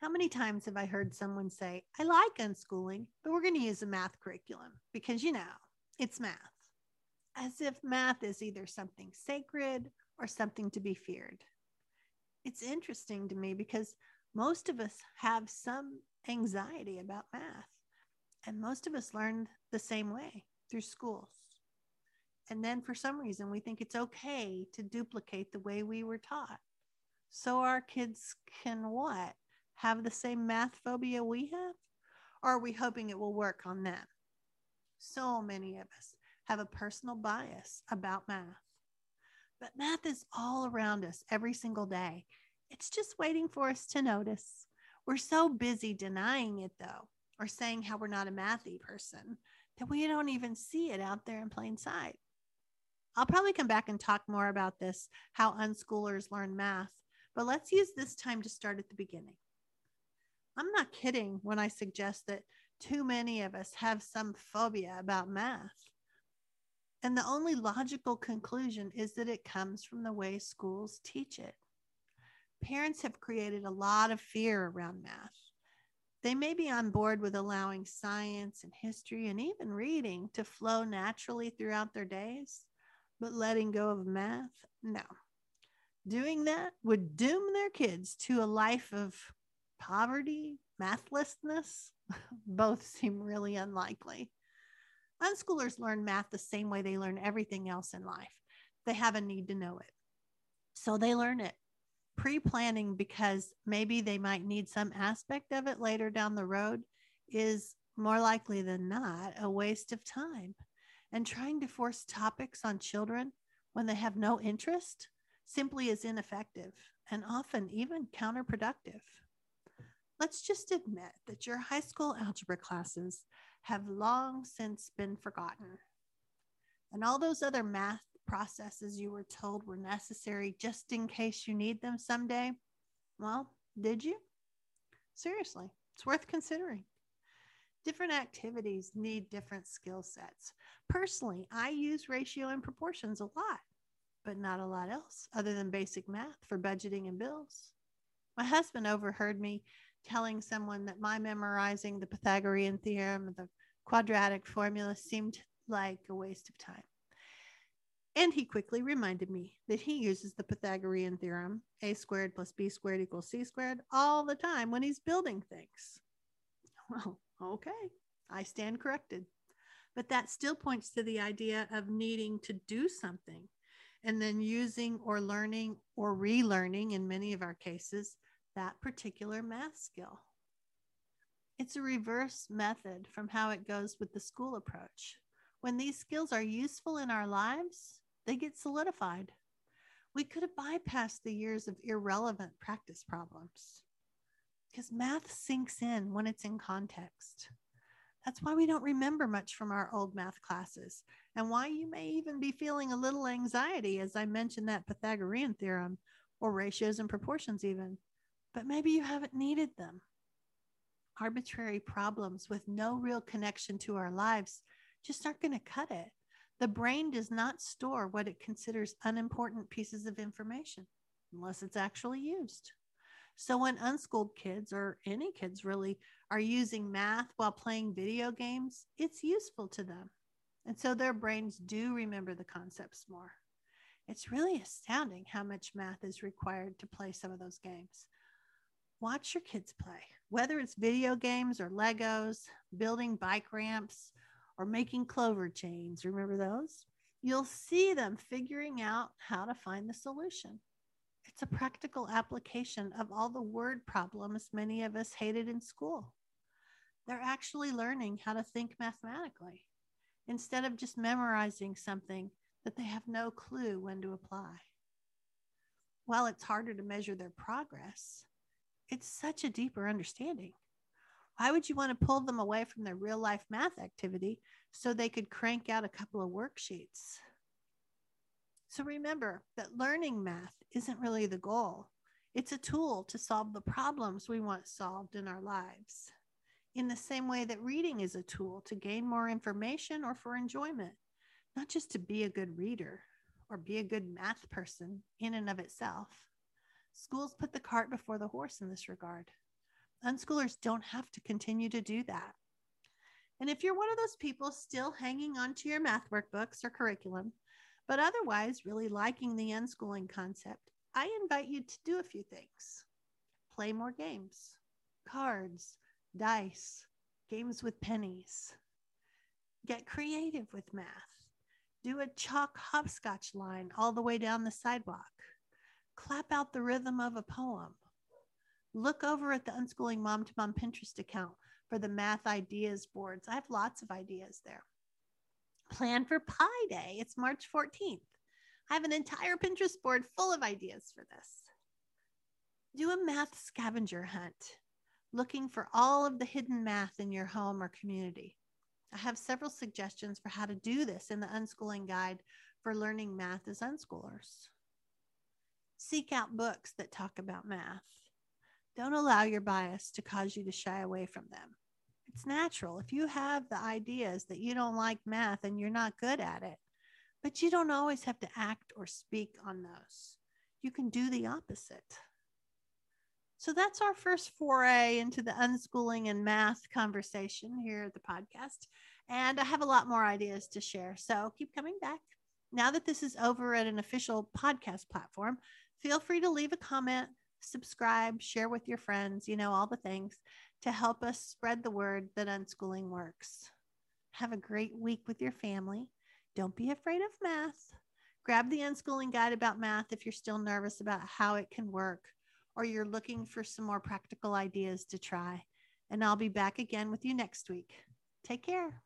How many times have I heard someone say, I like unschooling, but we're going to use a math curriculum because, you know, it's math, as if math is either something sacred or something to be feared. It's interesting to me because most of us have some anxiety about math, and most of us learned the same way through schools. And then for some reason, we think it's okay to duplicate the way we were taught. So our kids can what? Have the same math phobia we have? Or are we hoping it will work on them? So many of us have a personal bias about math. But math is all around us every single day. It's just waiting for us to notice. We're so busy denying it, though, or saying how we're not a mathy person, that we don't even see it out there in plain sight. I'll probably come back and talk more about this how unschoolers learn math, but let's use this time to start at the beginning. I'm not kidding when I suggest that too many of us have some phobia about math. And the only logical conclusion is that it comes from the way schools teach it. Parents have created a lot of fear around math. They may be on board with allowing science and history and even reading to flow naturally throughout their days, but letting go of math, no. Doing that would doom their kids to a life of poverty, mathlessness. Both seem really unlikely. Unschoolers learn math the same way they learn everything else in life. They have a need to know it. So they learn it pre planning because maybe they might need some aspect of it later down the road is more likely than not a waste of time. And trying to force topics on children when they have no interest simply is ineffective and often even counterproductive. Let's just admit that your high school algebra classes have long since been forgotten. And all those other math processes you were told were necessary just in case you need them someday, well, did you? Seriously, it's worth considering. Different activities need different skill sets. Personally, I use ratio and proportions a lot, but not a lot else other than basic math for budgeting and bills. My husband overheard me telling someone that my memorizing the Pythagorean theorem, the quadratic formula seemed like a waste of time. And he quickly reminded me that he uses the Pythagorean theorem, a squared plus b squared equals c squared, all the time when he's building things. Well, okay, I stand corrected. But that still points to the idea of needing to do something and then using or learning or relearning, in many of our cases, that particular math skill. It's a reverse method from how it goes with the school approach. When these skills are useful in our lives, they get solidified. We could have bypassed the years of irrelevant practice problems because math sinks in when it's in context. That's why we don't remember much from our old math classes, and why you may even be feeling a little anxiety as I mentioned that Pythagorean theorem or ratios and proportions, even. But maybe you haven't needed them. Arbitrary problems with no real connection to our lives just aren't going to cut it. The brain does not store what it considers unimportant pieces of information unless it's actually used. So, when unschooled kids or any kids really are using math while playing video games, it's useful to them. And so their brains do remember the concepts more. It's really astounding how much math is required to play some of those games. Watch your kids play, whether it's video games or Legos, building bike ramps, or making clover chains. Remember those? You'll see them figuring out how to find the solution. It's a practical application of all the word problems many of us hated in school. They're actually learning how to think mathematically instead of just memorizing something that they have no clue when to apply. While it's harder to measure their progress, it's such a deeper understanding. Why would you want to pull them away from their real life math activity so they could crank out a couple of worksheets? So remember that learning math isn't really the goal. It's a tool to solve the problems we want solved in our lives. In the same way that reading is a tool to gain more information or for enjoyment, not just to be a good reader or be a good math person in and of itself. Schools put the cart before the horse in this regard. Unschoolers don't have to continue to do that. And if you're one of those people still hanging on to your math workbooks or curriculum, but otherwise really liking the unschooling concept, I invite you to do a few things. Play more games, cards, dice, games with pennies. Get creative with math. Do a chalk hopscotch line all the way down the sidewalk. Clap out the rhythm of a poem. Look over at the Unschooling Mom to Mom Pinterest account for the math ideas boards. I have lots of ideas there. Plan for Pi Day. It's March 14th. I have an entire Pinterest board full of ideas for this. Do a math scavenger hunt, looking for all of the hidden math in your home or community. I have several suggestions for how to do this in the unschooling guide for learning math as unschoolers. Seek out books that talk about math. Don't allow your bias to cause you to shy away from them. It's natural. If you have the ideas that you don't like math and you're not good at it, but you don't always have to act or speak on those. You can do the opposite. So that's our first foray into the unschooling and math conversation here at the podcast. And I have a lot more ideas to share. So keep coming back. Now that this is over at an official podcast platform, feel free to leave a comment, subscribe, share with your friends, you know, all the things to help us spread the word that unschooling works. Have a great week with your family. Don't be afraid of math. Grab the unschooling guide about math if you're still nervous about how it can work or you're looking for some more practical ideas to try. And I'll be back again with you next week. Take care.